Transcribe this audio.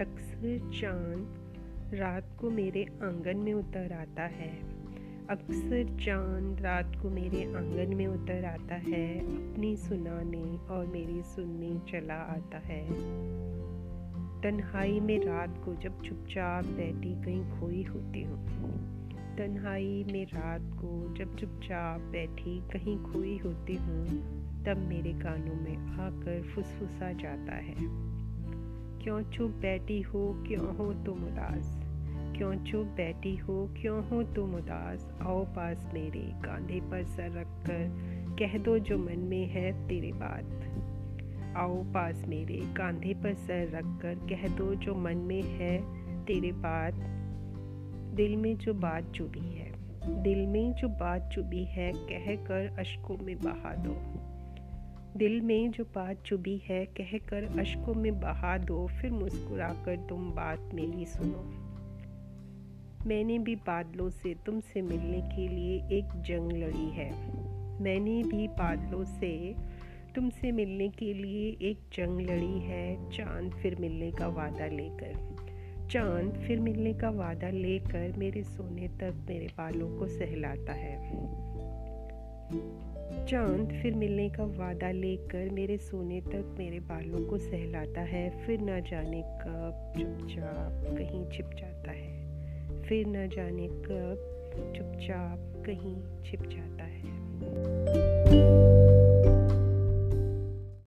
अक्सर चाँद रात को मेरे आँगन में उतर आता है। अक्सर चाँद रात को मेरे आँगन में उतर आता है, अपनी सुनाने और मेरी सुनने चला आता है। तन्हाई में रात को जब चुपचाप बैठी कहीं खोई होती हूँ। तन्हाई में रात को जब चुपचाप बैठी कहीं खोई होती हूँ, तब मेरे कानों में आकर फुसफुसा जाता है। क्यों चुप बैठी हो, क्यों हो तुम उदास? क्यों चुप बैठी हो, क्यों हो तुम उदास? आओ पास मेरे कांधे पर सर रख कर कह दो जो मन में है तेरे बात। आओ पास मेरे कांधे पर सर रख कर कह दो जो मन में है तेरे बात। दिल में जो बात चुभी है, दिल में जो बात चुभी है कह कर अशकों में बहा दो। दिल में जो बात चुभी है, कहकर अशकों में बहा दो, फिर मुस्कुराकर तुम बात मेरी सुनो। मैंने भी बादलों से तुमसे मिलने के लिए एक जंग लड़ी है। मैंने भी बादलों से तुमसे मिलने के लिए एक जंग लड़ी है, चाँद फिर मिलने का वादा लेकर। चाँद फिर मिलने का वादा लेकर मेरे सोने तक मेरे बालों को सहलाता है। चाँद फिर मिलने का वादा लेकर मेरे सोने तक मेरे बालों को सहलाता है। फिर न जाने कब चुपचाप कहीं छिप जाता है। फिर न जाने कब चुपचाप कहीं छिप जाता है।